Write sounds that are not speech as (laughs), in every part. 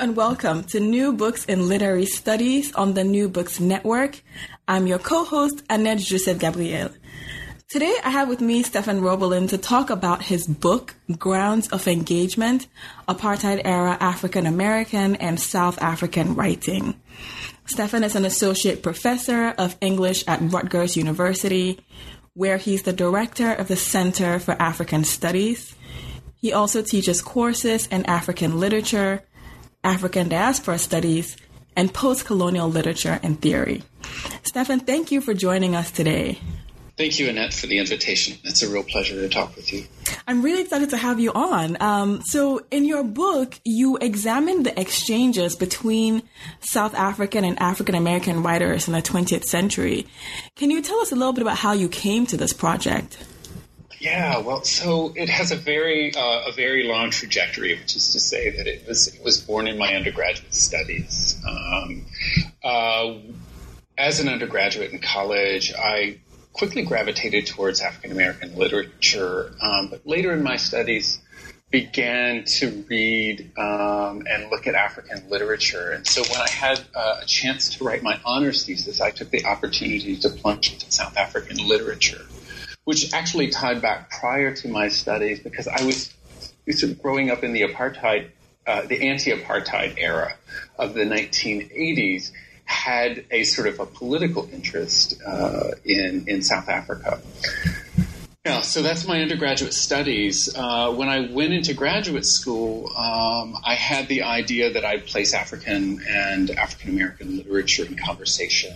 And welcome to New Books in Literary Studies on the New Books Network. I'm your co-host, Annette Joseph Gabriel. Today I have with me Stefan Robolin to talk about his book, Grounds of Engagement, Apartheid Era African American and South African Writing. Stefan is an associate professor of English at Rutgers University, where he's the director of the Center for African Studies. He also teaches courses in African literature, African diaspora studies, and post colonial literature and theory. Stefan, thank you for joining us today. Thank you, Annette, for the invitation. It's a real pleasure to talk with you. I'm really excited to have you on. Um, so, in your book, you examine the exchanges between South African and African American writers in the 20th century. Can you tell us a little bit about how you came to this project? Yeah, well, so it has a very uh, a very long trajectory, which is to say that it was it was born in my undergraduate studies. Um, uh, as an undergraduate in college, I quickly gravitated towards African American literature, um, but later in my studies began to read um, and look at African literature. And so when I had uh, a chance to write my honors thesis, I took the opportunity to plunge into South African literature which actually tied back prior to my studies because I was growing up in the apartheid, uh, the anti-apartheid era of the 1980s, had a sort of a political interest uh, in in South Africa. Yeah, so that's my undergraduate studies. Uh, when I went into graduate school, um, I had the idea that I'd place African and African American literature in conversation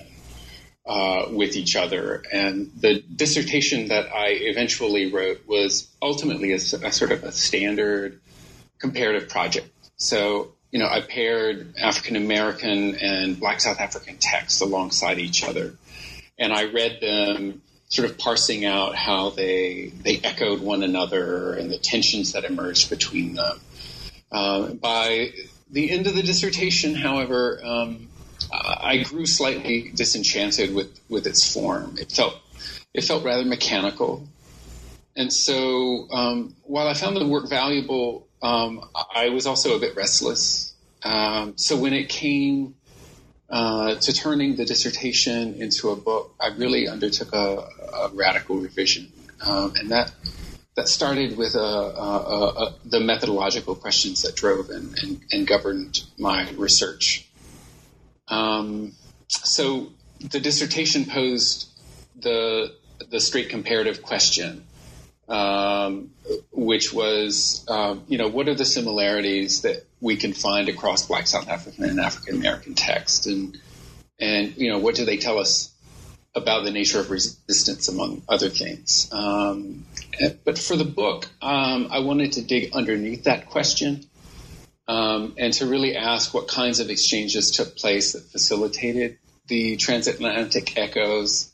uh, with each other. And the dissertation that I eventually wrote was ultimately a, a, sort of a standard comparative project. So, you know, I paired African American and Black South African texts alongside each other. And I read them sort of parsing out how they, they echoed one another and the tensions that emerged between them. Uh, by the end of the dissertation, however, um, I grew slightly disenchanted with, with its form. It felt it felt rather mechanical, and so um, while I found the work valuable, um, I was also a bit restless. Um, so when it came uh, to turning the dissertation into a book, I really undertook a, a radical revision, um, and that that started with a, a, the methodological questions that drove and, and, and governed my research. Um, so the dissertation posed the the straight comparative question, um, which was, um, you know, what are the similarities that we can find across Black South African and African American texts, and and you know, what do they tell us about the nature of resistance, among other things. Um, but for the book, um, I wanted to dig underneath that question um, and to really ask what kinds of exchanges took place that facilitated the transatlantic echoes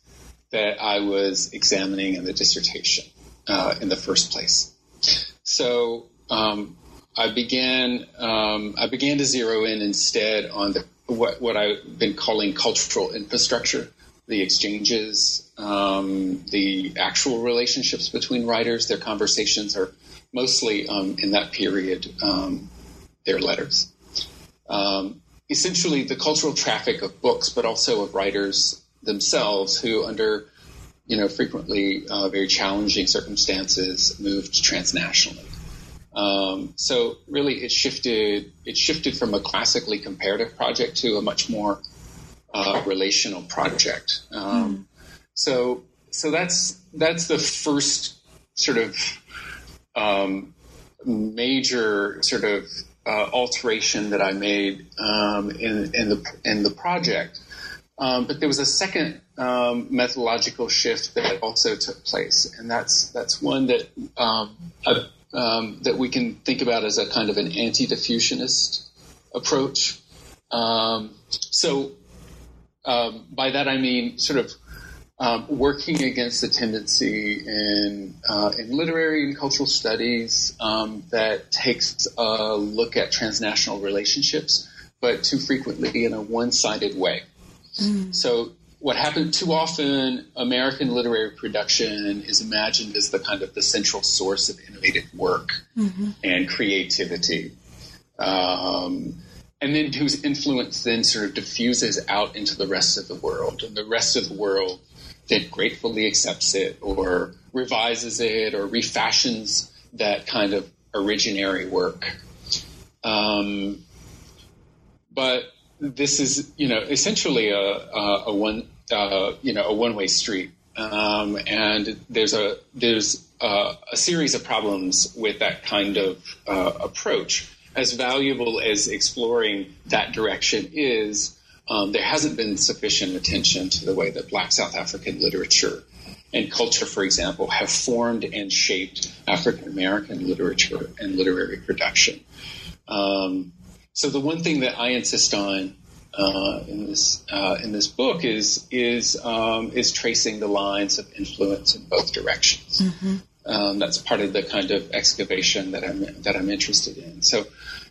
that I was examining in the dissertation uh, in the first place. So um, I began um, I began to zero in instead on the what what I've been calling cultural infrastructure, the exchanges, um, the actual relationships between writers. Their conversations are mostly um, in that period um, their letters. Um, essentially, the cultural traffic of books, but also of writers themselves, who under you know frequently uh, very challenging circumstances moved transnationally. Um, so really, it shifted. It shifted from a classically comparative project to a much more uh, relational project. Um, mm. So, so that's that's the first sort of um, major sort of uh, alteration that I made um, in in the in the project. Um, but there was a second um, methodological shift that also took place, and that's that's one that um, um, that we can think about as a kind of an anti-diffusionist approach. Um, so by that I mean sort of um, working against the tendency in uh, in literary and cultural studies um, that takes a look at transnational relationships, but too frequently in a one-sided way. Mm. So what happened too often, American literary production is imagined as the kind of the central source of innovative work mm-hmm. and creativity. Um, and then whose influence then sort of diffuses out into the rest of the world. And the rest of the world then gratefully accepts it or revises it or refashions that kind of originary work. Um, but this is, you know, essentially a, a, a one, uh, you know, a one-way street. Um, and there's a there's a, a, series of problems with that kind of uh, approach. As valuable as exploring that direction is, um, there hasn't been sufficient attention to the way that Black South African literature and culture, for example, have formed and shaped African American literature and literary production. Um, so the one thing that I insist on uh, in this uh, in this book is is um, is tracing the lines of influence in both directions. Mm-hmm. Um, that's part of the kind of excavation that I'm that I'm interested in. So,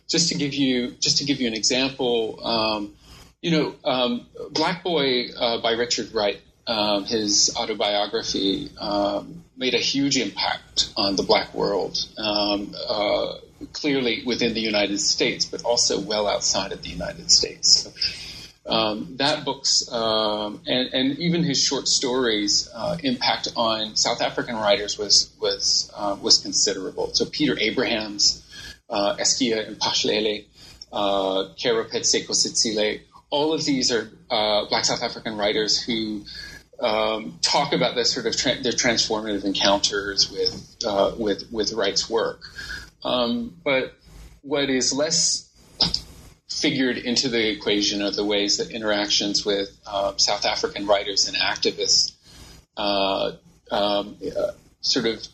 just to give you just to give you an example, um, you know, um, Black Boy uh, by Richard Wright, um, his autobiography, um, made a huge impact on the Black world. Um, uh, clearly within the United States, but also well outside of the United States. So, um, that book's um, and, and, even his short stories uh, impact on South African writers was was uh, was considerable. So Peter Abrahams, uh, Eskia Mphahlele, uh, Keorapetse Kgositsile all of these are uh, Black South African writers who um, talk about this sort of tra- their transformative encounters with uh, with with Wright's work. Um, but what is less figured into the equation are the ways that interactions with uh, South African writers and activists uh, um, uh, sort of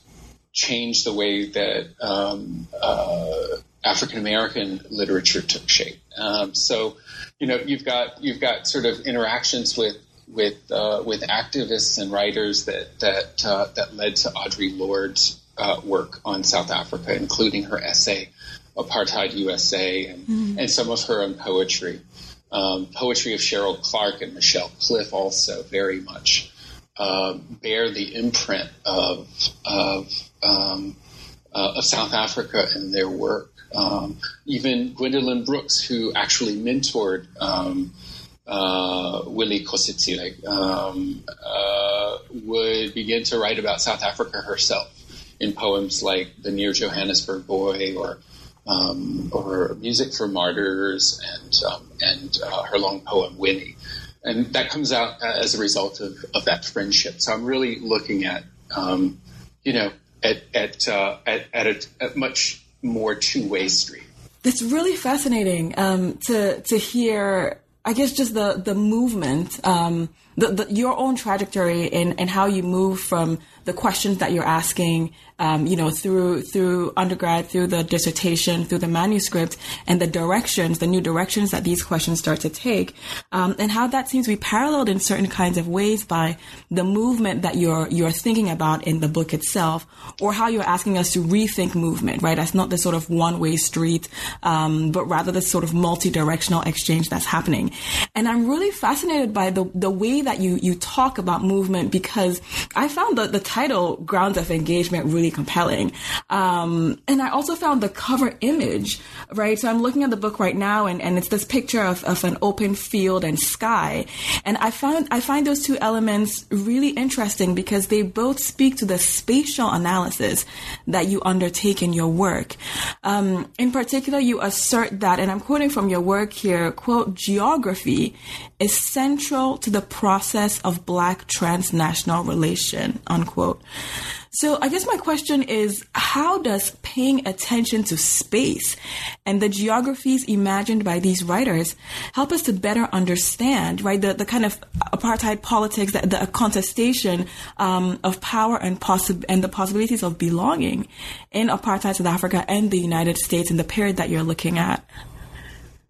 change the way that um, uh, African American literature took shape. Um, so, you know, you've got you've got sort of interactions with with uh, with activists and writers that that uh, that led to Audre Lorde's uh, work on South Africa, including her essay "Apartheid USA" and, mm-hmm. and some of her own poetry. Um, poetry of Cheryl Clarke and Michelle Cliff also very much uh, bear the imprint of of, um, uh, of South Africa in their work. Um, even Gwendolyn Brooks, who actually mentored um, uh, Willie Kgositsile, um, uh, would begin to write about South Africa herself in poems like The Near Johannesburg Boy or um, or Music for Martyrs and um, and uh, her long poem Winnie. And that comes out as a result of, of that friendship. So I'm really looking at, um, you know, at at, uh, at, at a at much more two way street. It's really fascinating um, to to hear. I guess just the the movement, um, the, the, your own trajectory, and and how you move from the questions that you're asking, um, you know, through through undergrad, through the dissertation, through the manuscript, and the directions, the new directions that these questions start to take, um, and how that seems to be paralleled in certain kinds of ways by the movement that you're you're thinking about in the book itself, or how you're asking us to rethink movement, right? That's not the sort of one way street, um, but rather the sort of multi directional exchange that's happening. And I'm really fascinated by the, the way that you, you talk about movement because I found the, the title Grounds of Engagement really compelling. Um, and I also found the cover image, right? So I'm looking at the book right now and, and it's this picture of, of an open field and sky. And I found, I find those two elements really interesting because they both speak to the spatial analysis that you undertake in your work. Um, in particular, you assert that, and I'm quoting from your work here, quote, geography is central to the process of black transnational relation, unquote. So I guess my question is, how does paying attention to space and the geographies imagined by these writers help us to better understand, right, the, the kind of apartheid politics, the, the contestation um, of power and, possi- and the possibilities of belonging in apartheid South Africa and the United States in the period that you're looking at?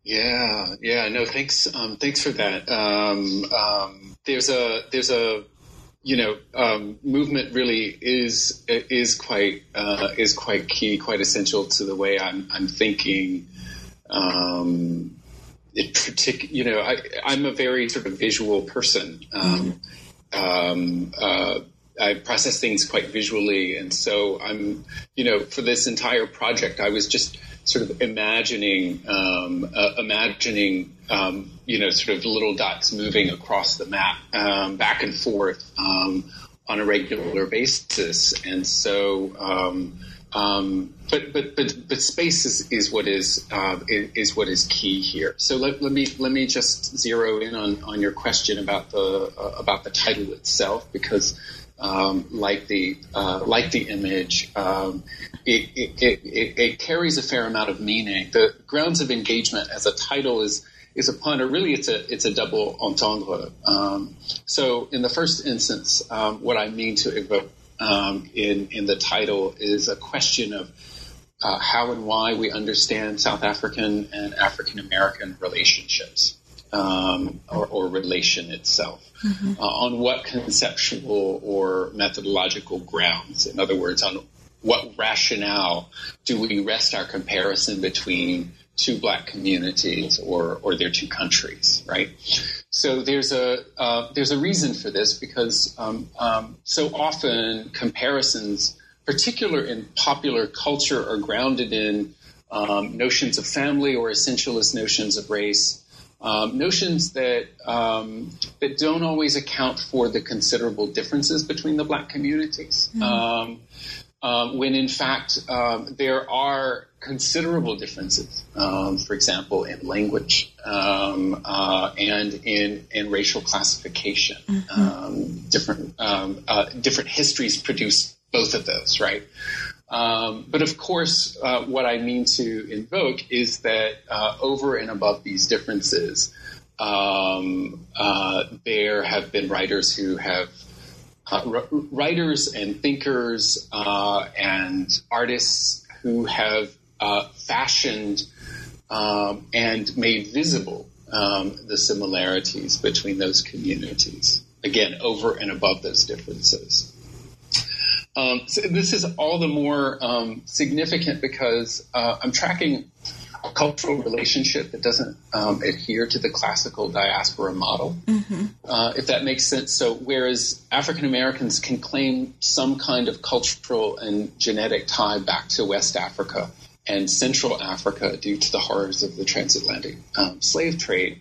Yeah, yeah, no, thanks, um, thanks for that. Um, um, there's a there's a you know, um, movement really is is quite uh, is quite key, quite essential to the way I'm I'm thinking. Um, it partic- you know, I, I'm a very sort of visual person. Um uh, I process things quite visually, and so I'm, you know, for this entire project, I was just sort of imagining, um, uh, imagining, um, you know, sort of little dots moving across the map, um, back and forth um, on a regular basis, and so. Um, um, but but but but space is, is what is uh, is what is key here. So let, let me let me just zero in on, on your question about the uh, about the title itself because um, like the uh, like the image, um, it, it, it, it, carries a fair amount of meaning. The grounds of engagement as a title is is a pun, or really it's a it's a double entendre. Um, so in the first instance, um, what I mean to evoke um, in in the title is a question of uh, how and why we understand South African and African American relationships um, or, or, relation itself. Mm-hmm. Uh, on what conceptual or methodological grounds? In other words, on what rationale do we rest our comparison between two black communities or, or their two countries, right? So there's a uh, there's a reason for this because um, um, so often comparisons, particular in popular culture, are grounded in um, notions of family or essentialist notions of race um, notions that um, that don't always account for the considerable differences between the black communities. Mm-hmm. Um, um when in fact um, there are considerable differences, um, for example, in language uh, and in in racial classification. Mm-hmm. different uh, different histories produce both of those, right? Um, but of course, uh, what I mean to invoke is that uh, over and above these differences, um, uh, there have been writers who have uh, writers and thinkers uh, and artists who have uh, fashioned um, and made visible um, the similarities between those communities. Again, over and above those differences. Um, so this is all the more um, significant because uh, I'm tracking a cultural relationship that doesn't um, adhere to the classical diaspora model, mm-hmm. uh, if that makes sense. So, whereas African Americans can claim some kind of cultural and genetic tie back to West Africa and Central Africa due to the horrors of the transatlantic um, slave trade,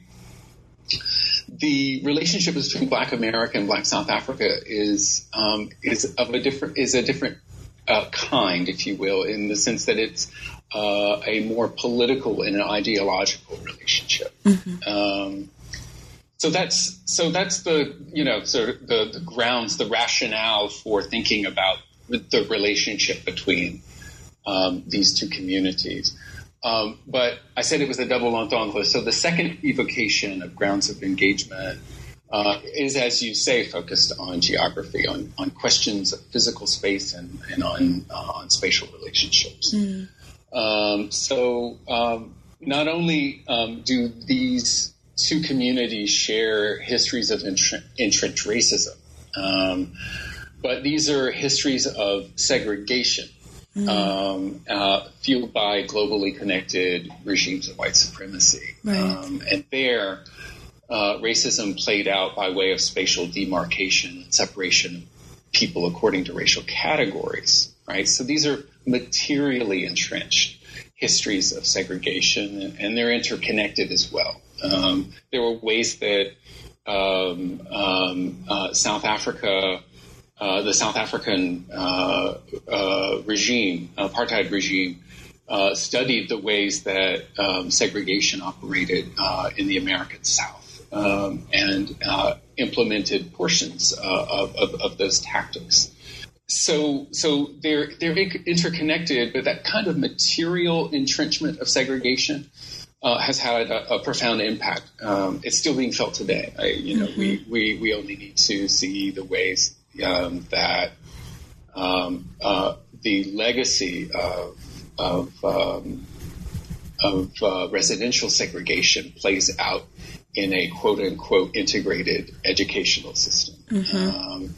the relationship between Black America and Black South Africa is um, is of a different is a different uh, kind, if you will, in the sense that it's uh, a more political and an ideological relationship. Mm-hmm. Um, so that's so that's the you know sort of the, the grounds, the rationale for thinking about the relationship between um, these two communities. Um, but I said it was a double entendre. So the second evocation of grounds of engagement uh, is, as you say, focused on geography, on, on questions of physical space and, and on, uh, on spatial relationships. Mm. Um, so um, not only um, do these two communities share histories of entrenched racism, um, but these are histories of segregation mm. um, uh, fueled by globally connected regimes of white supremacy. Right. Um, and there, uh, racism played out by way of spatial demarcation and separation of people according to racial categories, right? So these are materially entrenched histories of segregation, and they're interconnected as well. Um, there were ways that um, um, uh, South Africa, the South African uh, uh regime, apartheid regime, uh, studied the ways that um, segregation operated uh, in the American South um, and uh, implemented portions uh, of, of, of, those tactics. So, so they're they're interconnected, but that kind of material entrenchment of segregation uh, has had a, a profound impact. Um, it's still being felt today. I, you know, mm-hmm. we, we we only need to see the ways um, that um, uh, the legacy of of um, of uh, residential segregation plays out in a quote unquote integrated educational system. Mm-hmm. Um,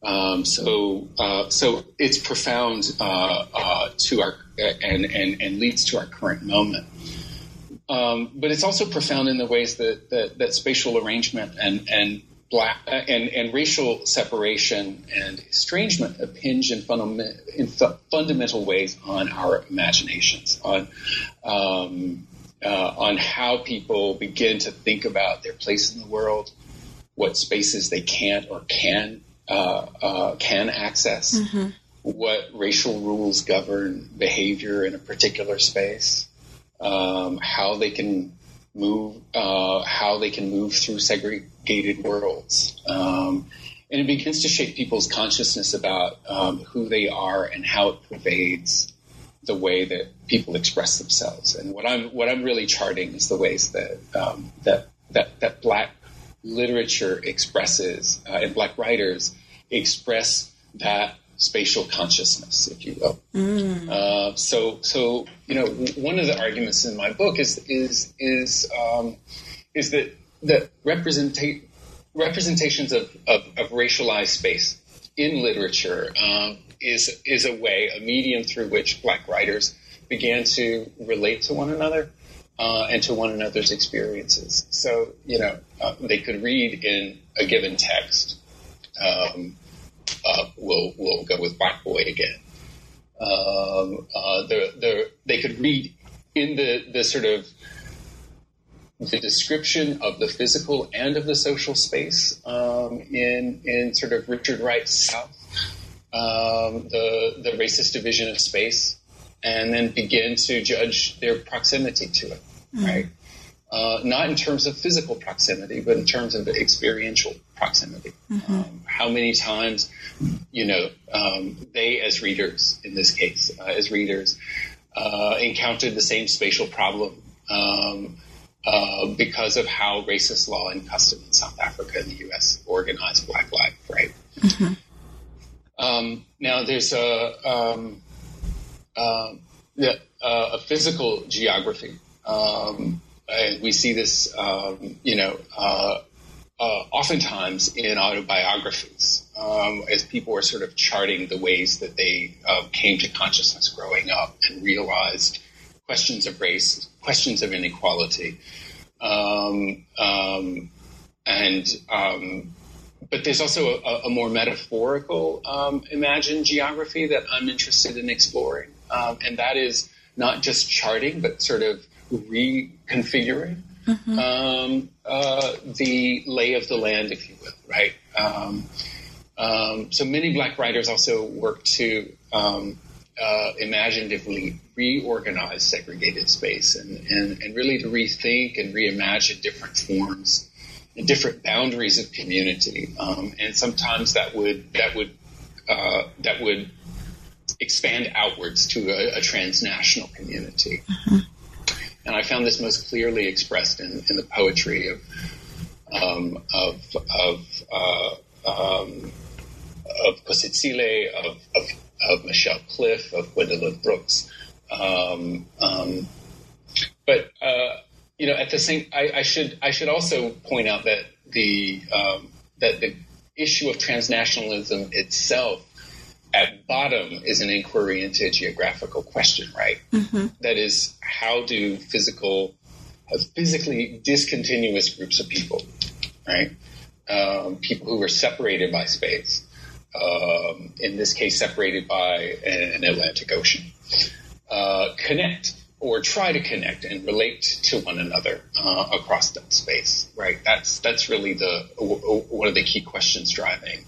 um, so, uh, so it's profound uh, uh, to our and, and and leads to our current moment. Um, but it's also profound in the ways that, that, that spatial arrangement and and black and, and racial separation and estrangement impinge in, fundament, in fundamental ways on our imaginations, on um, uh, on how people begin to think about their place in the world, what spaces they can't or can uh, uh, can access, mm-hmm. what racial rules govern behavior in a particular space, um, how they can move, uh, how they can move through segregated worlds. Um, and it begins to shape people's consciousness about um, who they are and how it pervades the way that people express themselves. And what I'm what I'm really charting is the ways that um, that that that black literature expresses uh, and black writers express that spatial consciousness, if you will. Mm. Uh, so so you know one of the arguments in my book is is is um, is that that representa- representations of, of, of racialized space in literature um, is is a way, a medium through which Black writers began to relate to one another uh, and to one another's experiences. So you know, uh, they could read in a given text. Um, uh, we'll we'll go with Black Boy again. Um, uh, the, the, they could read in the the sort of the description of the physical and of the social space um, in in sort of Richard Wright's South um, the the racist division of space, and then begin to judge their proximity to it, mm-hmm. right? Uh, not in terms of physical proximity, but in terms of experiential proximity. Mm-hmm. Um, how many times, you know, um, they as readers, in this case, uh, as readers, uh, encountered the same spatial problem um, uh, because of how racist law and custom in South Africa and the U.S. organized Black life, right? Mm-hmm. Um, now, there's a, um, uh, uh, a physical geography. Um, and we see this, um, you know, uh, uh, oftentimes in autobiographies um, as people are sort of charting the ways that they uh, came to consciousness growing up and realized questions of race, questions of inequality. Um, um, and um, but there's also a, a more metaphorical um, imagined geography that I'm interested in exploring, um, and that is not just charting, but sort of reconfiguring mm-hmm. um, uh, the lay of the land, if you will, right? Um, um, so many black writers also work to um, uh, imaginatively reorganize segregated space and, and, and really to rethink and reimagine different forms and different boundaries of community, um, and sometimes that would that would uh, that would expand outwards to a, a transnational community. Mm-hmm. And I found this most clearly expressed in, in the poetry of um, of of uh, um, of Kgositsile, of, of, of Michelle Cliff, of Gwendolyn Brooks. Um, um but uh, you know, at the same, I, I, should I should also point out that the um, that the issue of transnationalism itself, at bottom, is an inquiry into a geographical question, right? Mm-hmm. That is, how do physical physically discontinuous groups of people, right? Um, people who are separated by space. Um, in this case, separated by an Atlantic Ocean, uh, connect or try to connect and relate to one another uh, across that space. Right. That's that's really the one of the key questions driving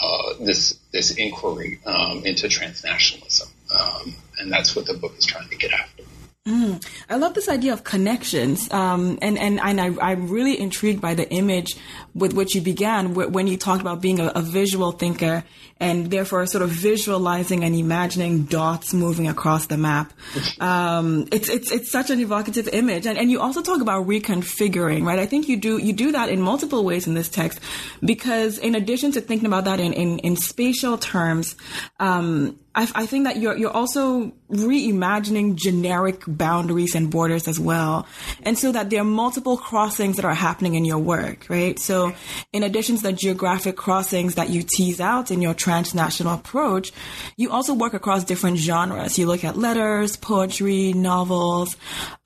uh, this this inquiry um, into transnationalism, um, and that's what the book is trying to get after. Mm, I love this idea of connections, um, and and, and I, am really intrigued by the image with which you began when you talked about being a, a, visual thinker and therefore sort of visualizing and imagining dots moving across the map. (laughs) Um, it's it's it's such an evocative image, and and you also talk about reconfiguring, right? I think you do you do that in multiple ways in this text, because in addition to thinking about that in in, in spatial terms. Um, I, I, think that you're you're also reimagining generic boundaries and borders as well, and so that there are multiple crossings that are happening in your work, right? So, in addition to the geographic crossings that you tease out in your transnational approach, you also work across different genres. You look at letters, poetry, novels.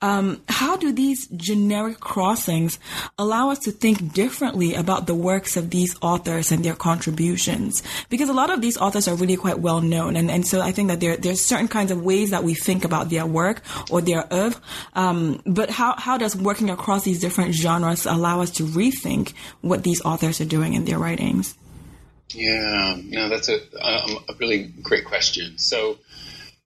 Um, how do these generic crossings allow us to think differently about the works of these authors and their contributions? Because a lot of these authors are really quite well known and and so I think that there there's certain kinds of ways that we think about their work or their oeuvre. Um, but how how does working across these different genres allow us to rethink what these authors are doing in their writings? Yeah, no, that's a, um, a really great question. So,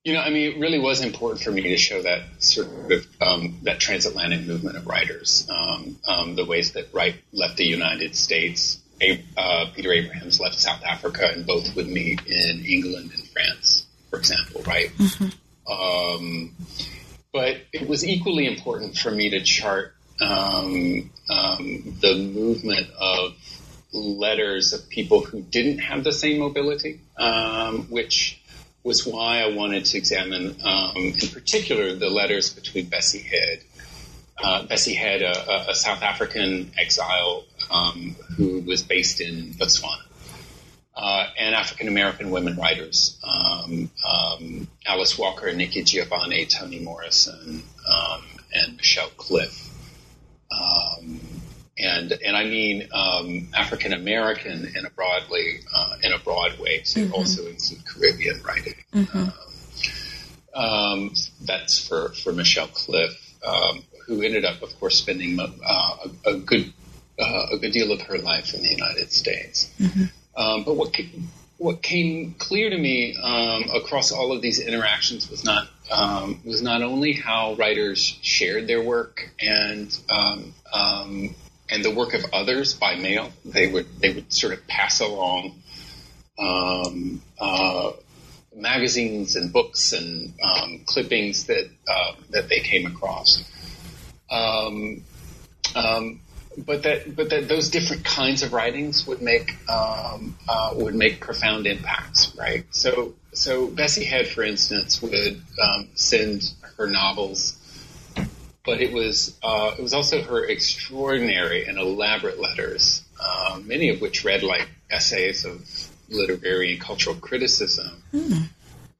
you know, I mean, it really was important for me to show that sort of um, that transatlantic movement of writers, um, um, the ways that Wright left the United States, uh, Peter Abrahams left South Africa, and both would meet in England and France, for example, right? Mm-hmm. Um, but it was equally important for me to chart um, um, the movement of letters of people who didn't have the same mobility, um, which was why I wanted to examine, um, in particular, the letters between Bessie Head uh, Bessie Head a, a, South African exile um, who was based in Botswana, uh, and African American women writers, um, um, Alice Walker, Nikki Giovanni, Toni Morrison, um, and Michelle Cliff. Um, and and I mean um, African American in a broadly uh, in a broad way, so mm-hmm. also include Caribbean writing. Mm-hmm. that's for for Michelle Cliff. Um, who ended up, of course, spending uh, a, a, good uh, a good deal of her life in the United States. Mm-hmm. Um, but what what came clear to me um, across all of these interactions was not um, was not only how writers shared their work and um, um, and the work of others by mail. They would they would sort of pass along um, uh, magazines and books and um, clippings that uh, that they came across. Um, um, but that but that those different kinds of writings would make um, uh, would make profound impacts, right? So so Bessie Head, for instance, would um, send her novels, but it was uh, it was also her extraordinary and elaborate letters, uh, many of which read like essays of literary and cultural criticism mm.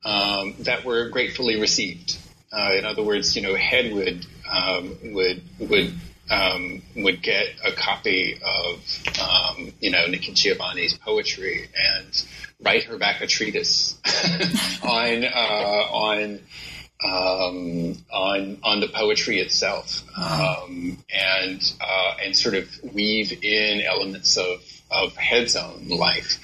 um, that were gratefully received. Uh, in other words, you know, Head would um, would would um, would get a copy of um, you know Nikki Giovanni's poetry and write her back a treatise (laughs) on uh, on um, on on the poetry itself, um, and uh, and sort of weave in elements of of Head's own life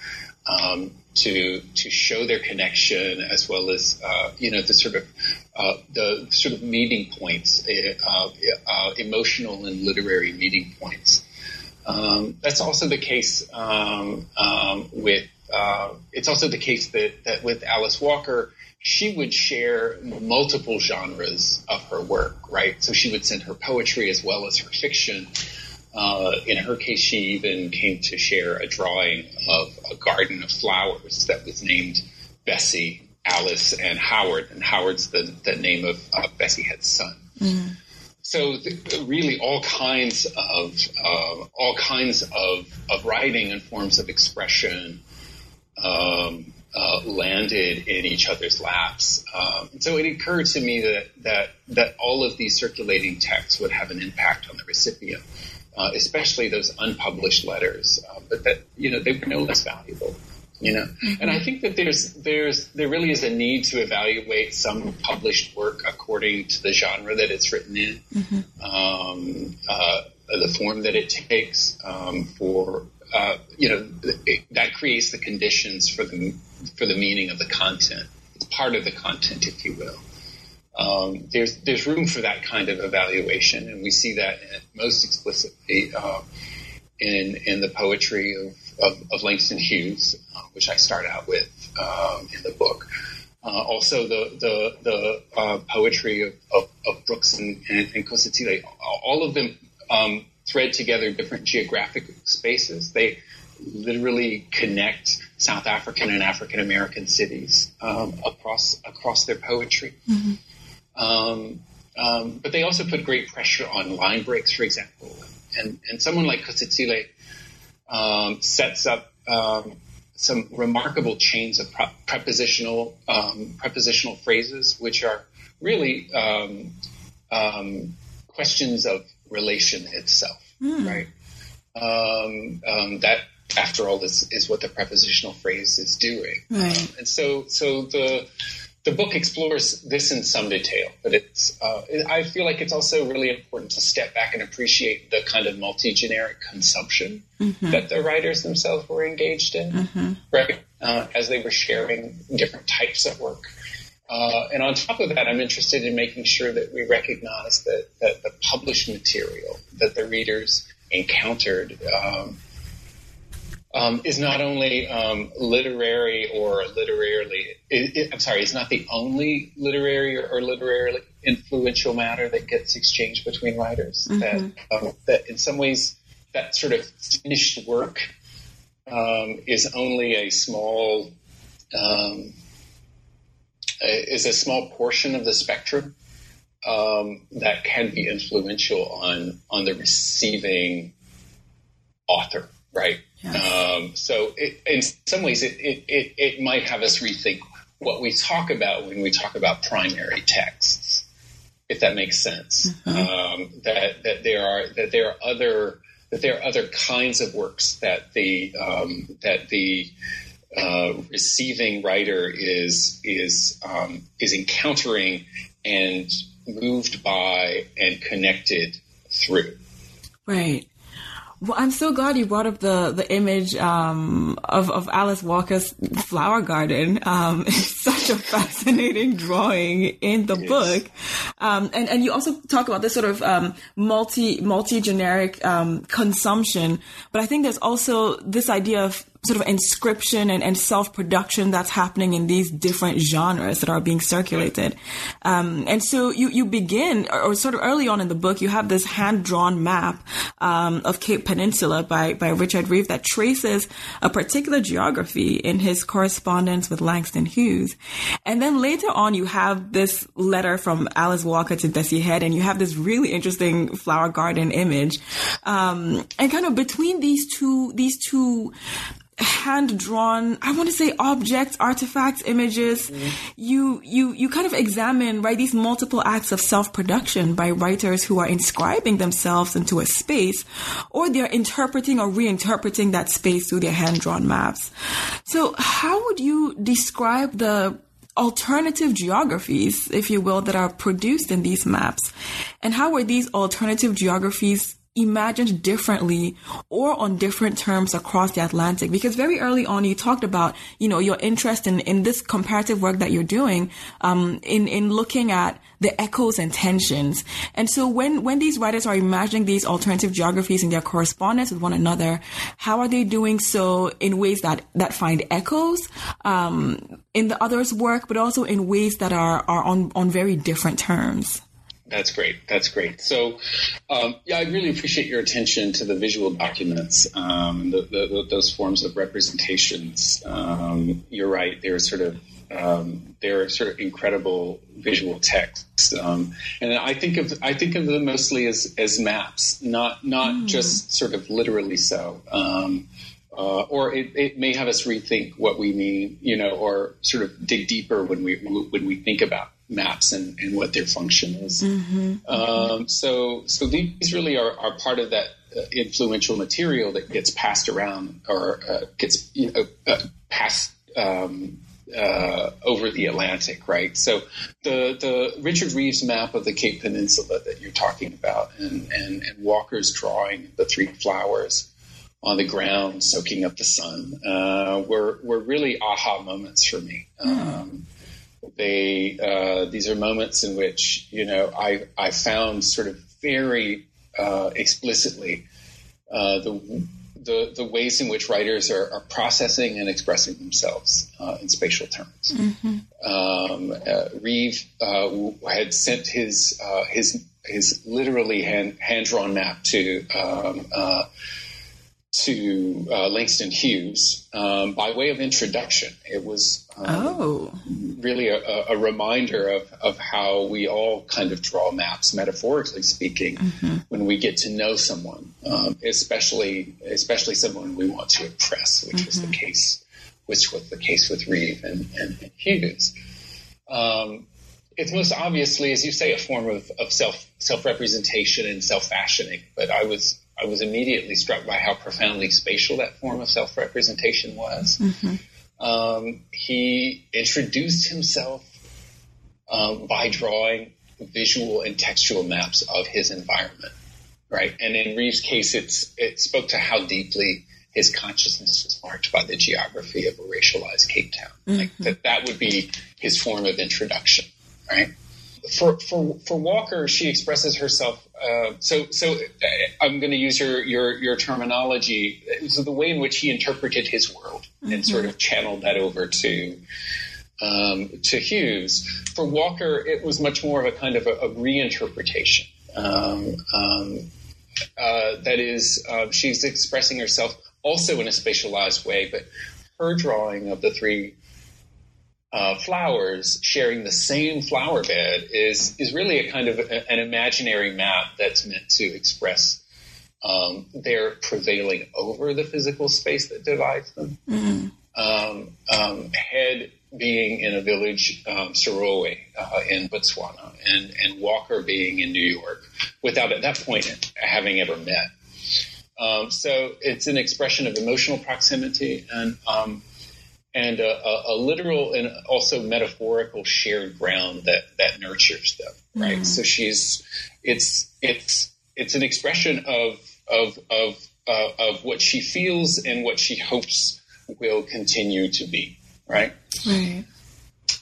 um, to to show their connection as well as uh, you know the sort of uh, the sort of meeting points, uh, uh emotional and literary meeting points. Um, that's also the case um, um, with. Uh, it's also the case that, that with Alice Walker, she would share multiple genres of her work, right? So she would send her poetry as well as her fiction. Uh, in her case, she even came to share a drawing of a garden of flowers that was named Bessie, Alice, and Howard. And Howard's the, the name of uh, Bessie Head's son. Mm-hmm. So the, really, all kinds of uh, all kinds of, of writing and forms of expression um, uh, landed in each other's laps. Um, and so it occurred to me that, that, that all of these circulating texts would have an impact on the recipient, uh, especially those unpublished letters, uh, but that, you know, they were no less valuable. You know, mm-hmm. and I think that there's there's there really is a need to evaluate some published work according to the genre that it's written in, mm-hmm. um, uh, the form that it takes um, for uh, you know, it, that creates the conditions for the for the meaning of the content. It's part of the content, if you will. Um, there's there's room for that kind of evaluation, and we see that most explicitly uh, in in the poetry of, of, of Langston Hughes, uh, which I start out with um, in the book. Uh, also, the the the uh, poetry of, of, of, Brooks and, and, and all of them um, thread together different geographic spaces. They literally connect South African and African American cities um, across across their poetry. Mm-hmm. Um, um, but they also put great pressure on line breaks, for example. And and someone like Kgositsile um, sets up um, some remarkable chains of pre- prepositional um, prepositional phrases, which are really questions of relation itself, mm. right? Um, um, that, after all, this is what the prepositional phrase is doing. Right. Um, and so, so the the book explores this in some detail, but it's uh, I feel like it's also really important to step back and appreciate the kind of multi-generic consumption mm-hmm. that the writers themselves were engaged in, mm-hmm. right? Uh, as they were sharing different types of work. Uh, and on top of that, I'm interested in making sure that we recognize that, that the published material that the readers encountered um, um, is not only um, literary or literarily, it, it, I'm sorry, it's not the only literary or, or, literarily influential matter that gets exchanged between writers. Mm-hmm. That, um, that in some ways, that sort of finished work um, is only a small um, is a small portion of the spectrum um, that can be influential on on the receiving author, right? Um, so, it, in some ways, it, it, it, it might have us rethink what we talk about when we talk about primary texts, if that makes sense. Mm-hmm. Um, that that there are that there are other that there are other kinds of works that the um, that the uh, receiving writer is is um, is encountering and moved by and connected through. Right. Well, I'm so glad you brought up the the image um, of of Alice Walker's flower garden. Um, (laughs) it's such a fascinating drawing in the yes. book, um, and and you also talk about this sort of um, multi multi generic um, consumption. But I think there's also this idea of sort of inscription and, and self-production that's happening in these different genres that are being circulated. Um, and so you, you begin, or, or, sort of early on in the book, you have this hand-drawn map um, of Cape Peninsula by, by Richard Rive that traces a particular geography in his correspondence with Langston Hughes. And then later on, you have this letter from Alice Walker to Bessie Head, and you have this really interesting flower garden image. Um, and kind of between these two, these two hand drawn i want to say objects artifacts images. Mm-hmm. you you you kind of examine right these multiple acts of self-production by writers who are inscribing themselves into a space or they're interpreting or reinterpreting that space through their hand drawn maps. So how would you describe the alternative geographies if you will that are produced in these maps? And how are these alternative geographies imagined differently or on different terms across the Atlantic? Because very early on, you talked about, you know, your interest in, in this comparative work that you're doing, um, in, in looking at the echoes and tensions. And so when, when these writers are imagining these alternative geographies in their correspondence with one another, how are they doing so in ways that, that find echoes, um, in the other's work, but also in ways that are, are on, on very different terms? That's great. That's great. So, um, yeah, I really appreciate your attention to the visual documents, um, the, the, those forms of representations. Um, you're right; they're sort of um, they're sort of incredible visual texts, um, and I think of I think of them mostly as as maps, not not mm. just sort of literally so. Um, uh, or it, it may have us rethink what we mean, you know, or sort of dig deeper when we when we think about maps and, and what their function is. Mm-hmm. Um, so so these really are, are part of that uh, influential material that gets passed around or uh, gets you know uh, passed. Um, uh, over the Atlantic, right? So the the Richard Rive's map of the Cape Peninsula that you're talking about, and and, and Walker's drawing the three flowers on the ground soaking up the sun uh, were were really aha moments for me. Um, they uh, these are moments in which you know I I found sort of very uh, explicitly uh, the the, the ways in which writers are, are processing and expressing themselves uh, in spatial terms. Mm-hmm. Um, uh, Rive uh, had sent his uh, his his literally hand hand drawn map to um, uh, to uh, Langston Hughes um, by way of introduction. It was um, oh. really a, a, reminder of, of how we all kind of draw maps, metaphorically speaking, mm-hmm. when we get to know someone, um, especially especially someone we want to impress, which mm-hmm. was the mm-hmm. case, which was the case with Rive and, and, Hughes. Um, it's most obviously, as you say, a form of, of self self representation and self fashioning. But I was I was immediately struck by how profoundly spatial that form of self representation was. Mm-hmm. Um, he introduced himself um, by drawing visual and textual maps of his environment, right? And in Rive's case, it's it spoke to how deeply his consciousness was marked by the geography of a racialized Cape Town. Mm-hmm. Like that, that would be his form of introduction, right? For for for Walker, she expresses herself. Uh, so so uh, I'm going to use your your your terminology. So the way in which he interpreted his world mm-hmm. and sort of channeled that over to um, to Hughes. For Walker, it was much more of a kind of a, a reinterpretation. Um, um, uh, that is, uh, she's expressing herself also in a spatialized way, but her drawing of the three uh, flowers sharing the same flower bed is is really a kind of a, an imaginary map that's meant to express um, their prevailing over the physical space that divides them. Mm-hmm. Um, um, head being in a village, um, Serowe, uh, in Botswana, and and Walker being in New York, without at that point having ever met. Um, so it's an expression of emotional proximity and um, and a, a, a, literal and also metaphorical shared ground that that nurtures them right? Mm. so she's it's it's it's an expression of of of uh, of what she feels and what she hopes will continue to be right? Right.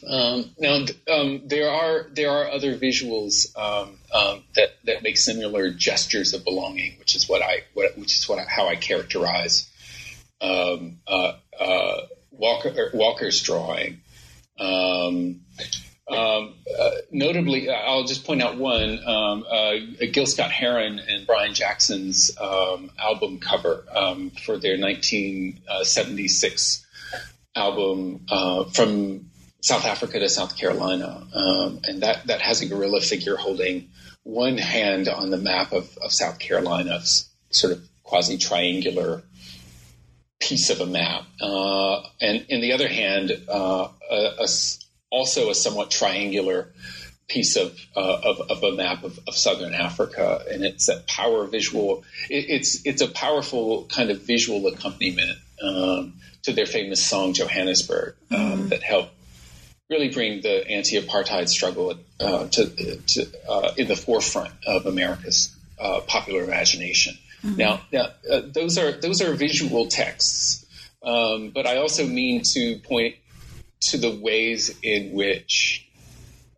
Um, now um, there are there are other visuals um, um, that that make similar gestures of belonging, which is what I what, which is what I, how I characterize um, uh, uh, Walker, Walker's drawing. Um, um, uh, notably, I'll just point out one um, uh, Gil Scott Heron and Brian Jackson's um, album cover um, for their 1976 album uh, from South Africa to South Carolina, um, and that that has a gorilla figure holding one hand on the map of, of South Carolina, sort of quasi triangular piece of a map, uh, and in the other hand, uh, a, a, also a somewhat triangular piece of uh, of, of, a map of, of, southern Africa, and it's that power visual. It, it's it's a powerful kind of visual accompaniment um, to their famous song Johannesburg um, mm-hmm. that helped really bring the anti-apartheid struggle uh, to, to uh, in the forefront of America's uh, popular imagination. Mm-hmm. Now, now uh, those are those are visual texts, um, but I also mean to point to the ways in which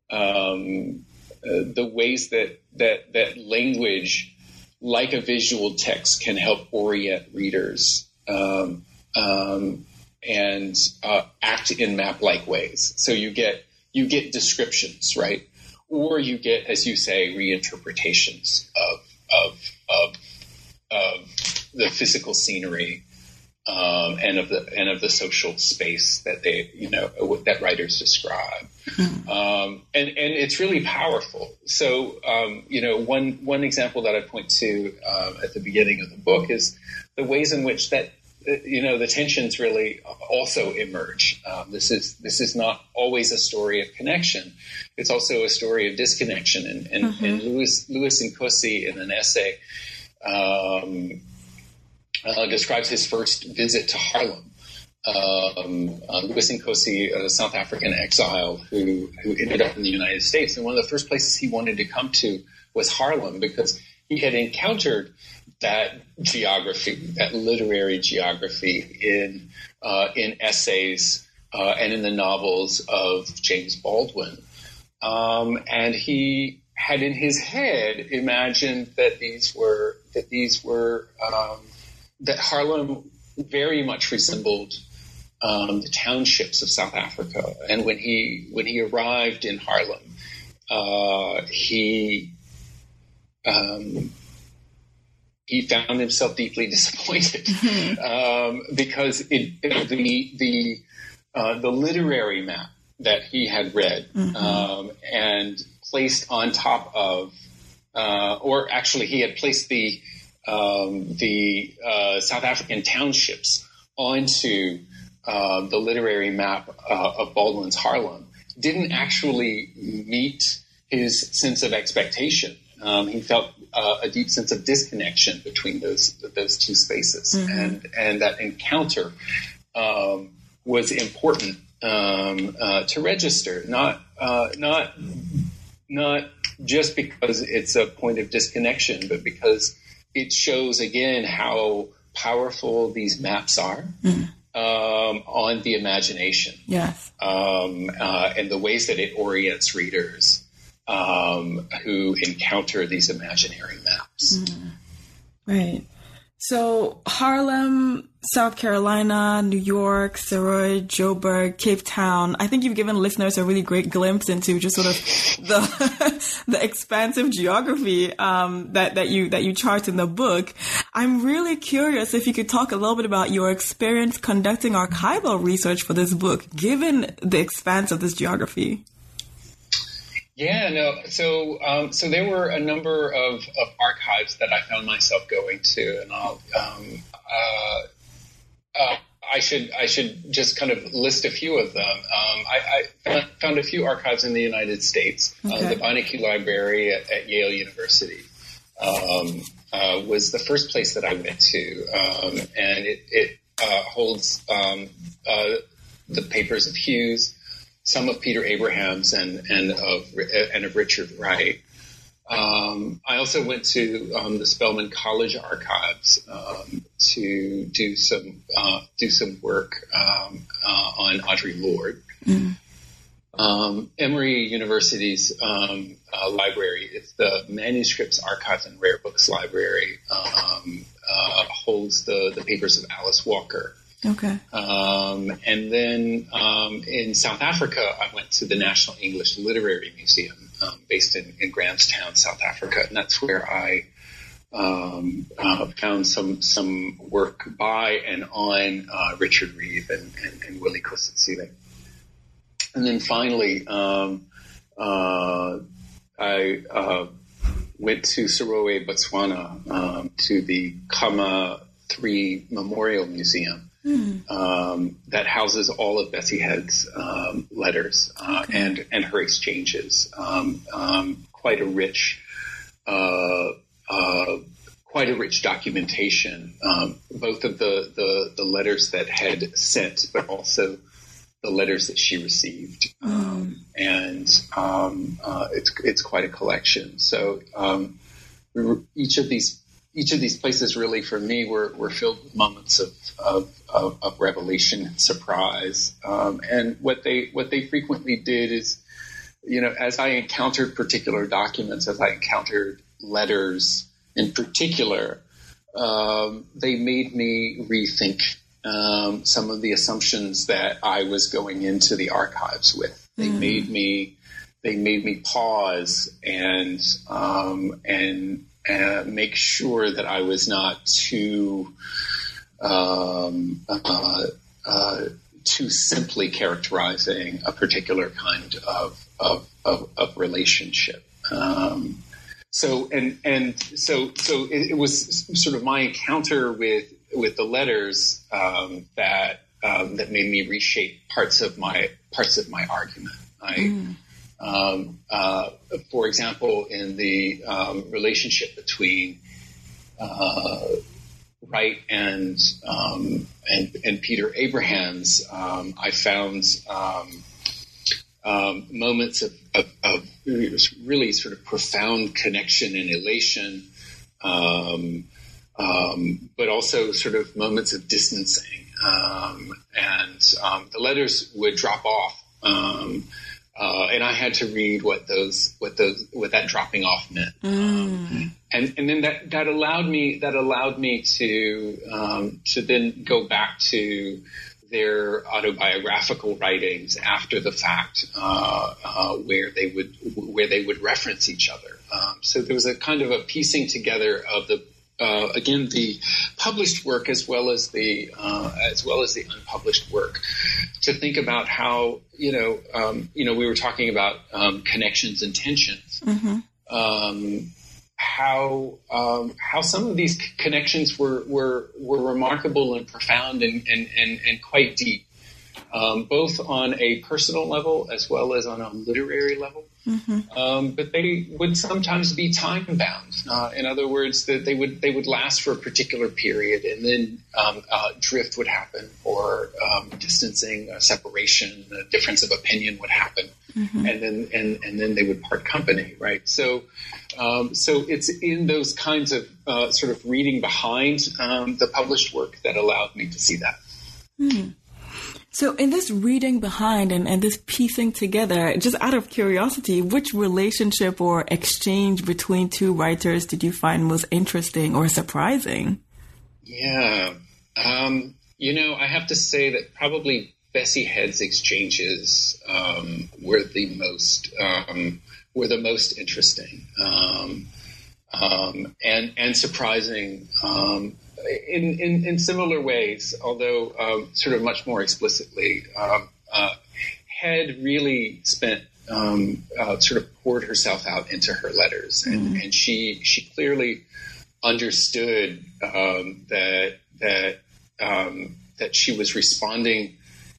um, uh, the ways that that that language, like a visual text, can help orient readers um, um and uh, act in map-like ways. So you get you get descriptions, right? Or you get, as you say, reinterpretations of of, of of the physical scenery um, and of the and of the social space that they you know that writers describe, mm-hmm. um, and and it's really powerful. So um, you know one one example that I point to um, at the beginning of the book is the ways in which that you know the tensions really also emerge. Um, this is this is not always a story of connection; it's also a story of disconnection. And, and, mm-hmm. and Lewis Lewis Nkosi in an essay um, uh, describes his first visit to Harlem. Um, uh, Lewis Nkosi, a South African exile who who ended up in the United States, and one of the first places he wanted to come to was Harlem because he had encountered that geography, that literary geography in uh, in essays uh, and in the novels of James Baldwin, um, and he had in his head imagined that these were that these were um, that Harlem very much resembled um, the townships of South Africa, and when he when he arrived in Harlem, uh, he um, he found himself deeply (laughs) disappointed mm-hmm. um, because it, the the uh, the literary map that he had read mm-hmm. um, and placed on top of, uh, or actually he had placed the um, the uh, South African townships onto uh, the literary map uh, of Baldwin's Harlem didn't actually meet his sense of expectation. Um, he felt uh, a deep sense of disconnection between those those two spaces, mm-hmm. and and that encounter um, was important um, uh, to register, not uh, not not just because it's a point of disconnection, but because it shows again how powerful these maps are. Mm. Um, on the imagination, yes, um, uh, and the ways that it orients readers um, who encounter these imaginary maps. Mm. Right. So Harlem, South Carolina, New York, Serowe, Joburg, Cape Town. I think you've given listeners a really great glimpse into just sort of the (laughs) the expansive geography um, that that you that you chart in the book. I'm really curious if you could talk a little bit about your experience conducting archival research for this book, given the expanse of this geography. Yeah, no. So, um, so there were a number of, of archives that I found myself going to, and I'll, um, uh, uh, I should I should just kind of list a few of them. Um, I, I, found a few archives in the United States. Uh, okay. Uh, the Beinecke Library at, at Yale University um, uh, was the first place that I went to, um, and it, it uh, holds um, the papers of Hughes some of Peter Abrahams and and of and of Richard Wright. Um, I also went to um, the Spelman College archives um, to do some uh, do some work um, uh, on Audre Lorde. Mm. Emory University's um, uh, library, it's the Manuscripts Archives and Rare Books Library, um, uh, holds the the papers of Alice Walker. Okay. Um, and then um, in South Africa, I went to the National English Literary Museum um, based in, in, Grahamstown, South Africa, and that's where I um, uh, found some some work by and on uh, Richard Rive and, and, and Willie Kgositsile. And then finally, um, uh, I uh, went to Serowe, Botswana, um, to the Khama 3 Memorial Museum mm. um, that houses all of Bessie Head's um, letters uh, okay. and and her exchanges. Um, um quite a rich, uh, uh, quite a rich documentation, um, both of the, the the letters that had sent, but also the letters that she received, mm. and uh, it's it's quite a collection. So each of these each of these places really for me were, were filled with moments of, of, of, of revelation and surprise. Um, and what they what they frequently did is, you know, as I encountered particular documents, as I encountered letters in particular, um, they made me rethink um, some of the assumptions that I was going into the archives with. They mm. made me they made me pause and um, make sure that I was not too um, uh, uh, too simply characterizing a particular kind of of, of, of relationship. Um, so and and so so it, it, was sort of my encounter with with the letters um, that um, that made me reshape parts of my parts of my argument. I, mm. Um, uh, for example, in the um, relationship between uh, Wright and, um, and and Peter Abrahams, um, I found um, moments of, of, of, really sort of profound connection and elation, um, um, but also sort of moments of distancing. Um, and um, the letters would drop off. Um, uh, and I had to read what those, what those, what that dropping off meant. Mm. and, and then that, that allowed me, that allowed me to, to then go back to, their autobiographical writings after the fact, uh, uh, where they would where they would reference each other. Um, so there was a kind of a piecing together of the uh, again the published work as well as the uh, as well as the unpublished work to think about how you know um, you know we were talking about um, connections and tensions. Mm-hmm. Um, how um, how some of these connections were were were remarkable and profound and and and, and quite deep, um, both on a personal level as well as on a literary level. Mm-hmm. Um, but they would sometimes be time bound. Uh, in other words, that they would they would last for a particular period, and then um, uh, drift would happen, or um, distancing, separation, a difference of opinion would happen, mm-hmm. and then and and then they would part company. Right. So, um, so it's in those kinds of uh, sort of reading behind um, the published work that allowed me to see that. Mm. So, in this reading behind and, and this piecing together, just out of curiosity, which relationship or exchange between two writers did you find most interesting or surprising? Yeah. Um, you know, I have to say that probably Bessie Head's exchanges um, were the most um, were the most interesting um, um, and and surprising. Um, in, in, in similar ways, although um, sort of much more explicitly, um, uh, Head really spent um, uh, sort of poured herself out into her letters, and, mm-hmm. and she she clearly understood um, that that um, that she was responding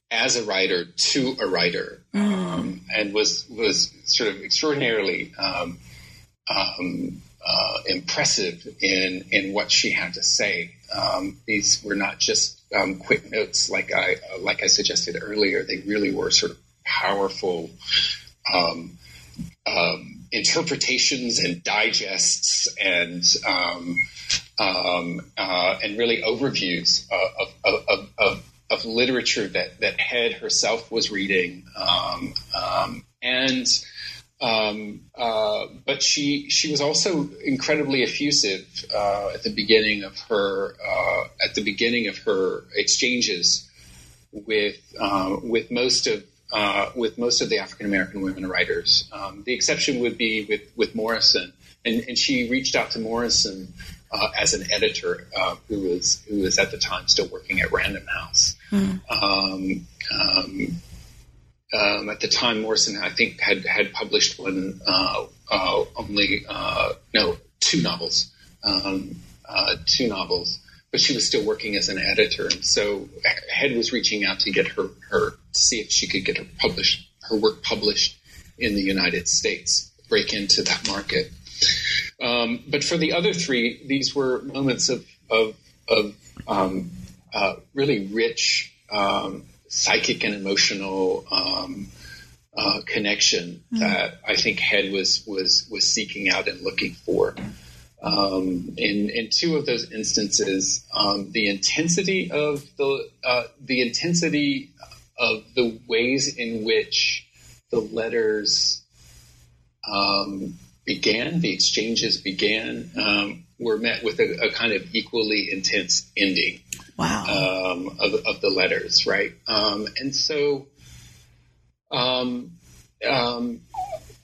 as a writer to a writer, mm. and was was sort of extraordinarily um, uh, impressive in in what she had to say. Um, these were not just um, quick notes, like I uh, like I suggested earlier. They really were sort of powerful um, um interpretations and digests and um, um, uh, and really overviews of, of, of, of of literature that that Head herself was reading, um, um, and um, uh, but she she was also incredibly effusive uh, at the beginning of her uh, at the beginning of her exchanges with uh, with most of uh, with most of the African American women writers. Um, the exception would be with with Morrison, and, and she reached out to Morrison uh, as an editor who was who was at the time still working at Random House. Mm. Um, um, at the time, Morrison, I think, had had published one uh, uh, only uh, no two novels, um, uh, two novels, but she was still working as an editor, and so Head was reaching out to get her her to see if she could get her published her work published in the United States, break into that market. Um, but for the other three, these were moments of of, of um, uh, really rich um, psychic and emotional um, uh, connection mm. that I think Head was was was seeking out and looking for. Um, in in two of those instances, um, the intensity of the uh, the intensity of the ways in which the letters um, began, the exchanges began, um, were met with a, a, kind of equally intense ending. Wow. Um, of, of, the letters, right? Um, and so um, um,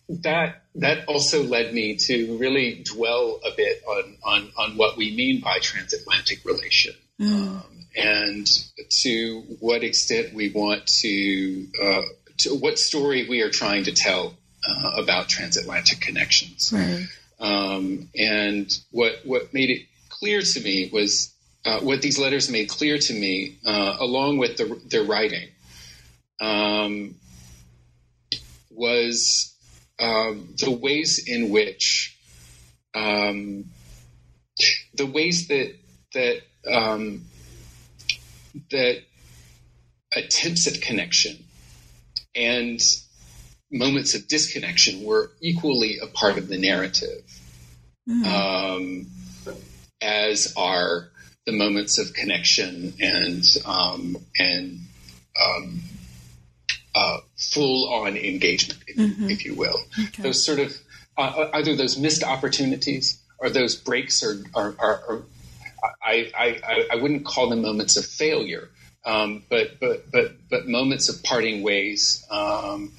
that that also led me to really dwell a bit on on, on what we mean by transatlantic relation. Mm. and to what extent we want to, uh, to what story we are trying to tell uh, about transatlantic connections. Right. Um, and what what made it clear to me was uh, what these letters made clear to me, uh, along with the, their writing, um, was um, the ways in which um, the ways that that um, that attempts at connection and moments of disconnection were equally a part of the narrative, mm. um, as are the moments of connection and um, and um, uh, full on engagement, if, mm-hmm. if, you will. Okay. Those sort of uh, uh, either those missed opportunities or those breaks are, are, are, are I, I, I wouldn't call them moments of failure, um, but but but but moments of parting ways um,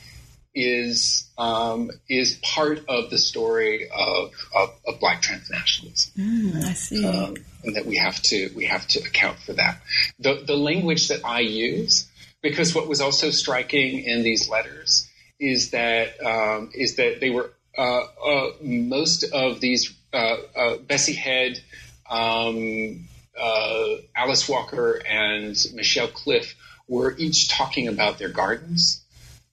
is um, is part of the story of, of, of Black transnationalism. Mm, I see, um, and that we have to we have to account for that. The the language that I use, because what was also striking in these letters is that um, is that they were uh, uh, most of these uh, uh Bessie Head. Um, uh, Alice Walker and Michelle Cliff were each talking about their gardens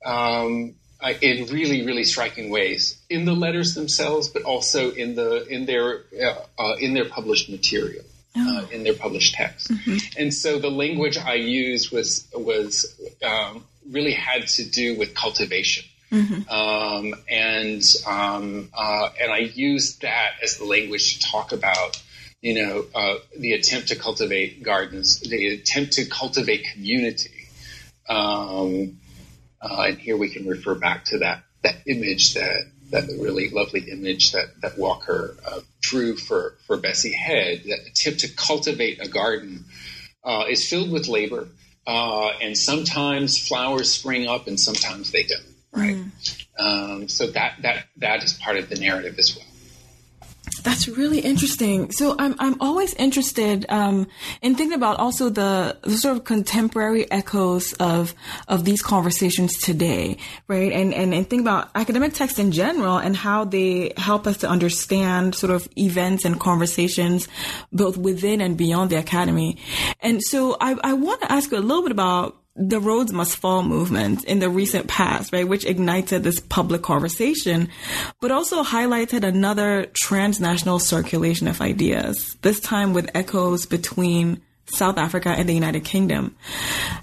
um, uh, in really, really striking ways in the letters themselves, but also in the in their uh, uh in their published material. Uh, oh. in their published text, mm-hmm. and so the language I used was was um, really had to do with cultivation, Mm-hmm. Um, and um, uh, and I used that as the language to talk about you know, uh, the attempt to cultivate gardens, the attempt to cultivate community. Um, uh, and here we can refer back to that that image that that really lovely image that that Walker uh, drew for for Bessie Head. That attempt to cultivate a garden uh, is filled with labor, uh, and sometimes flowers spring up, and sometimes they don't. Right. Mm. Um, so that that that is part of the narrative as well. That's really interesting. So I'm I'm always interested um, in thinking about also the, the, sort of contemporary echoes of of these conversations today, right? And and and think about academic texts in general and how they help us to understand sort of events and conversations both within and beyond the academy. And so I I want to ask you a little bit about the Rhodes Must Fall movement in the recent past, right, which ignited this public conversation, but also highlighted another transnational circulation of ideas, this time with echoes between South Africa and the United Kingdom.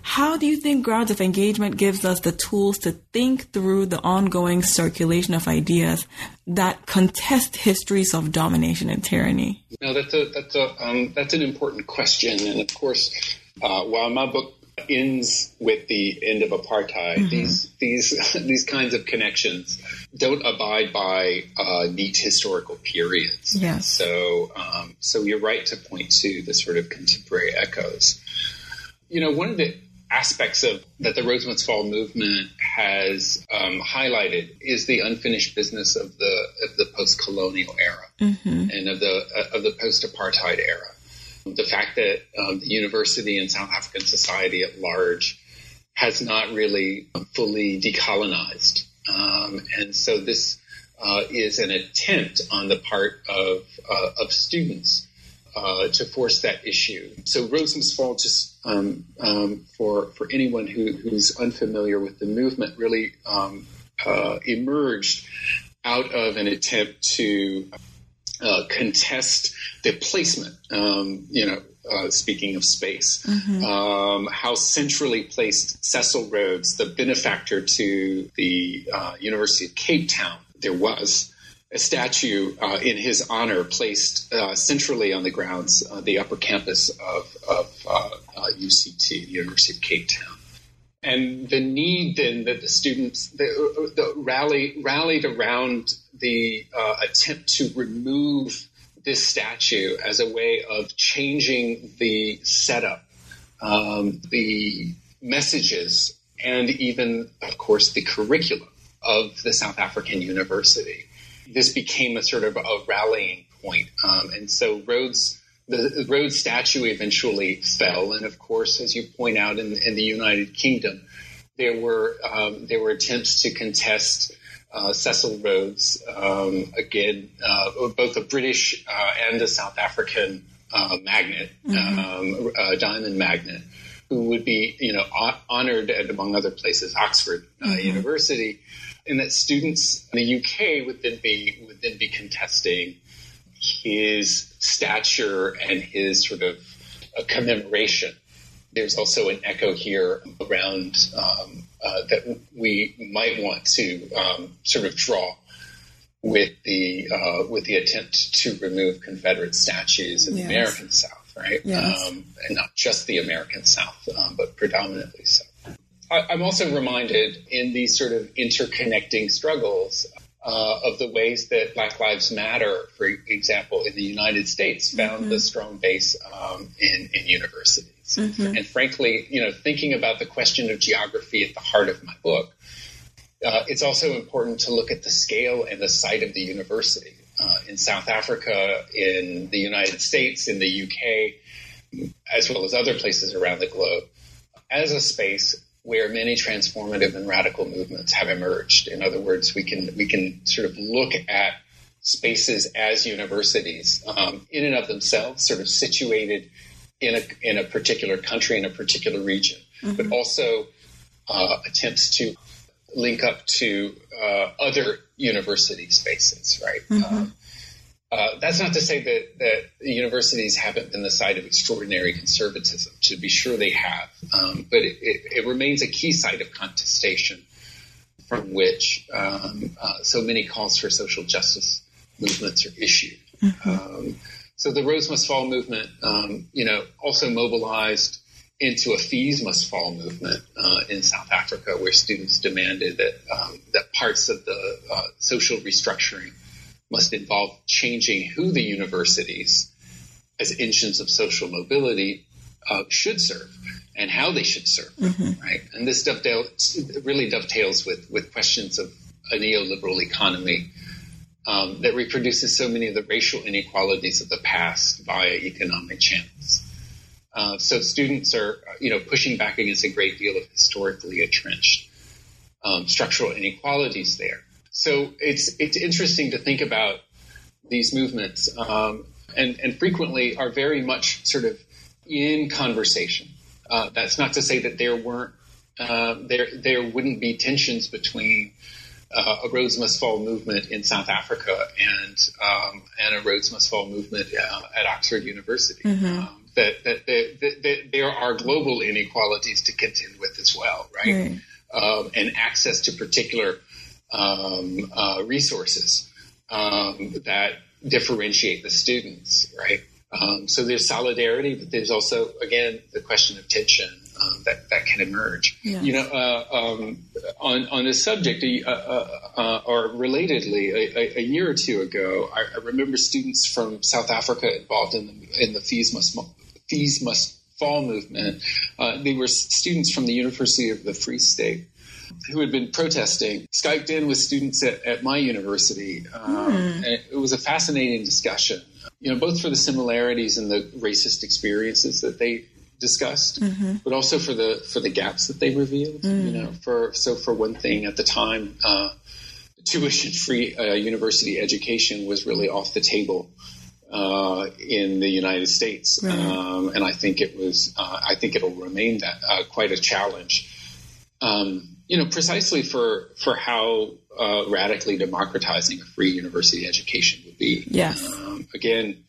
How do you think grounds of engagement gives us the tools to think through the ongoing circulation of ideas that contest histories of domination and tyranny? No, that's a that's a um, that's an important question, and of course, uh, while my book ends with the end of apartheid. Mm-hmm. These these (laughs) these kinds of connections don't abide by uh, neat historical periods. Yes. So um, so you're right to point to the sort of contemporary echoes. You know, one of the aspects of that the Rhodes Fall movement has um, highlighted is the unfinished business of the of the post colonial era mm-hmm. and of the uh, of the post apartheid era the fact that um, the university and South African society at large has not really fully decolonized. Um, and so this uh, is an attempt on the part of, uh, of students uh, to force that issue. So Must Fall, just um, um, for, for anyone who, who's unfamiliar with the movement, really um, uh, emerged out of an attempt to uh, contest the placement. Um, you know, uh, speaking of space, mm-hmm. um, how centrally placed Cecil Rhodes, the benefactor to the uh, University of Cape Town, there was a statue uh, in his honor placed uh, centrally on the grounds, uh, the upper campus of, of UCT, the University of Cape Town and the need then that the students the, rally rallied around the uh, attempt to remove this statue as a way of changing the setup, um, the messages, and even, of course, the curriculum of the South African University. This became a sort of a rallying point. Um, and so Rhodes the Rhodes statue eventually fell, and of course, as you point out, in, in the United Kingdom, there were um, there were attempts to contest uh, Cecil Rhodes, um, again, uh, both a British uh, and a South African uh, magnet, mm-hmm. um, diamond magnet, who would be, you know, honored at, among other places, Oxford uh, mm-hmm. University, and that students in the UK would then be would then be contesting his stature and his sort of commemoration. There's also an echo here around um, uh, that we might want to um, sort of draw with the uh, with the attempt to remove Confederate statues in yes. the American South, right? Yes. Um, and not just the American South, um, but predominantly so. I, am also reminded in these sort of interconnecting struggles uh, of the ways that Black Lives Matter, for example, in the United States, found mm-hmm. the strong base um, in, in universities. Mm-hmm. And frankly, you know, thinking about the question of geography at the heart of my book, uh, it's also important to look at the scale and the site of the university. Uh, in South Africa, in the United States, in the UK, as well as other places around the globe, as a space where many transformative and radical movements have emerged. In other words, we can we can sort of look at spaces as universities um, in and of themselves, sort of situated in a in a particular country in a particular region, mm-hmm. but also uh, attempts to link up to uh, other university spaces, right? Mm-hmm. Um, uh, that's not to say that, that universities haven't been the site of extraordinary conservatism. To be sure, they have, um, but it, it, it, remains a key site of contestation from which um, uh, so many calls for social justice movements are issued. Mm-hmm. Um, so the Rhodes Must Fall movement, um, you know, also mobilized into a fees must fall movement uh, in South Africa, where students demanded that um, that parts of the uh, social restructuring must involve changing who the universities, as engines of social mobility, uh, should serve and how they should serve, mm-hmm. right? And this dovetail, really dovetails with with questions of a neoliberal economy um, that reproduces so many of the racial inequalities of the past via economic channels. Uh, so students are, you know, pushing back against a great deal of historically entrenched um, structural inequalities there. So it's it's interesting to think about these movements, um, and and frequently are very much sort of in conversation. Uh, that's not to say that there weren't uh, there there wouldn't be tensions between uh, a Rhodes Must Fall movement in South Africa and um, and a Rhodes Must Fall movement uh, at Oxford University. Mm-hmm. Um, that, that, that, that, there are global inequalities to contend with as well, right? Um, and access to particular um, uh, resources um, that differentiate the students, right? Um, so there's solidarity, but there's also, again, the question of tension um, that, that can emerge. Yeah. You know, uh, um, on, on this subject, uh, uh, uh, or relatedly, a, a, year or two ago, I, I, remember students from South Africa involved in the, in the fees must fees must fall movement. Uh, they were students from the University of the Free State who had been protesting, Skyped in with students at, at my university. Um, mm. And it was a fascinating discussion, you know, both for the similarities and the racist experiences that they discussed, mm-hmm. but also for the for the gaps that they revealed. Mm. You know, for so for one thing, at the time, uh, tuition free uh, university education was really off the table uh, in the United States, right. um, and I think it was. Uh, I think it'll remain that uh, quite a challenge. Um, you know, precisely for for how uh, radically democratizing a free university education would be. Yes. Um, again,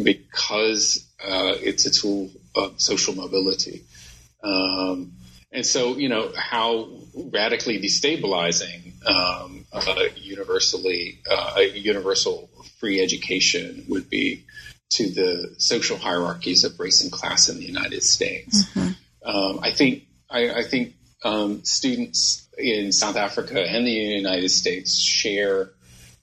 because uh, it's a tool of social mobility. Um, and so, you know, how radically destabilizing um, a universally uh, a universal free education would be to the social hierarchies of race and class in the United States. Mm-hmm. Um, I think I, I think um, students in South Africa and the United States share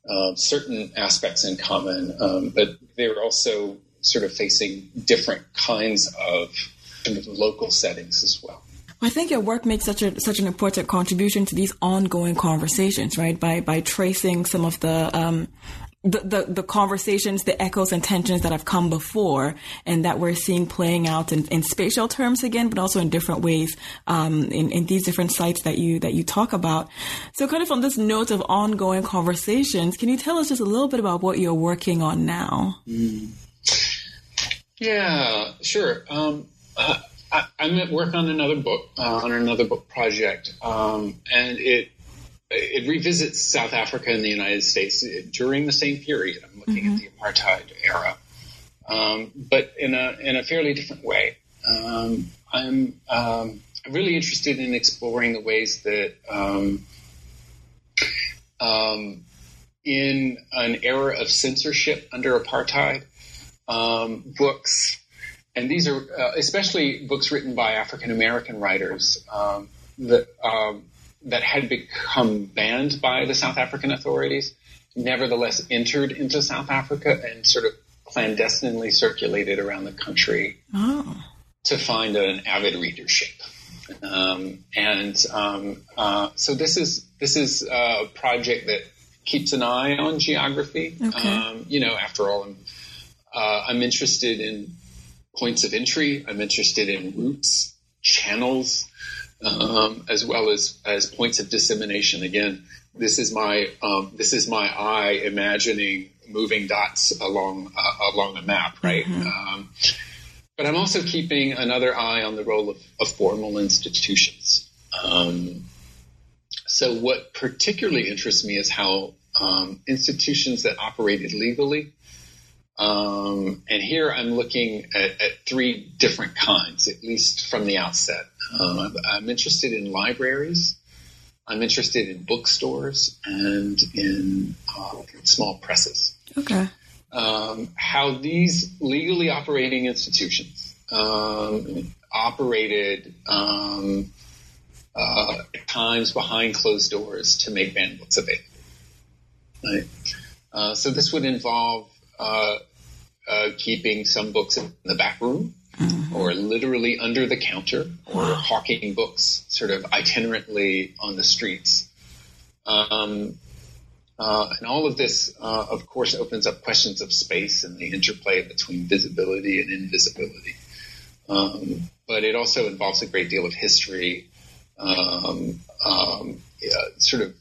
uh, certain aspects in common, um, but they're also sort of facing different kinds of, of local settings as well. I think your work makes such a such an important contribution to these ongoing conversations, right? By by tracing some of the um, the, the, the, conversations, the echoes and tensions that have come before and that we're seeing playing out in, in spatial terms again, but also in different ways um, in, in these different sites that you that you talk about. So kind of on this note of ongoing conversations, can you tell us just a little bit about what you're working on now? Mm. Yeah, sure. Um, I, am at work on another book, uh, on another book project, um, and it it revisits South Africa and the United States during the same period. I'm looking mm-hmm. at the apartheid era, um, but in a in a fairly different way. Um, I'm um, really interested in exploring the ways that um, um, in an era of censorship under apartheid, um, books, and these are uh, especially books written by African American writers um, that um, that had become banned by the South African authorities, nevertheless entered into South Africa and sort of clandestinely circulated around the country oh. to find an avid readership. Um, and um, uh, so this is this is a project that keeps an eye on geography. Okay. Um, you know, after all, I'm uh, I'm interested in points of entry. I'm interested in routes, channels, um, as well as as points of dissemination. Again, this is my um, this is my eye imagining moving dots along uh, along a map, right? Mm-hmm. Um, but I'm also keeping another eye on the role of, of formal institutions. Um, so, what particularly interests me is how um, institutions that operate legally um, and here I'm looking at, at, three different kinds, at least from the outset. Um, I'm interested in libraries, I'm interested in bookstores, and in, uh, small presses. Okay. Um, how these legally operating institutions um, operated um, uh, at times behind closed doors to make banned books available. Right. Uh, so this would involve uh, uh, keeping some books in the back room mm-hmm. or literally under the counter or wow. hawking books sort of itinerantly on the streets. Um, uh, and all of this, uh, of course, opens up questions of space and the interplay between visibility and invisibility. Um, but it also involves a great deal of history, um, um, sort of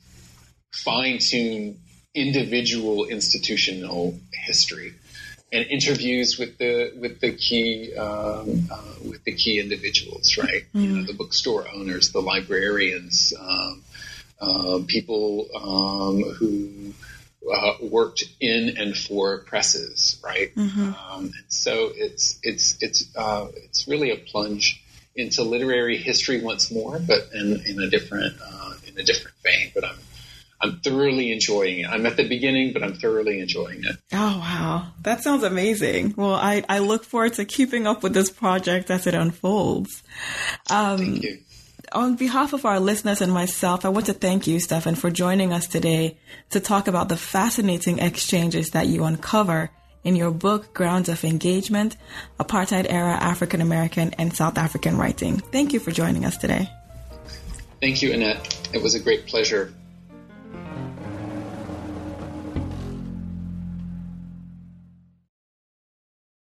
fine tune individual institutional history and interviews with the with the key um, uh, with the key individuals, right? Mm-hmm. You know, the bookstore owners, the librarians, um, uh, people um, who uh, worked in and for presses, right? Mm-hmm. Um, and so it's it's it's uh, it's really a plunge into literary history once more, but in, in a different uh, in a different vein. But I'm I'm thoroughly enjoying it. I'm at the beginning, but I'm thoroughly enjoying it. Oh, wow. That sounds amazing. Well, I, I look forward to keeping up with this project as it unfolds. Um, thank you. On behalf of our listeners and myself, I want to thank you, Stephan, for joining us today to talk about the fascinating exchanges that you uncover in your book, Grounds of Engagement, Apartheid Era African American and South African Writing. Thank you for joining us today. Thank you, Annette. It was a great pleasure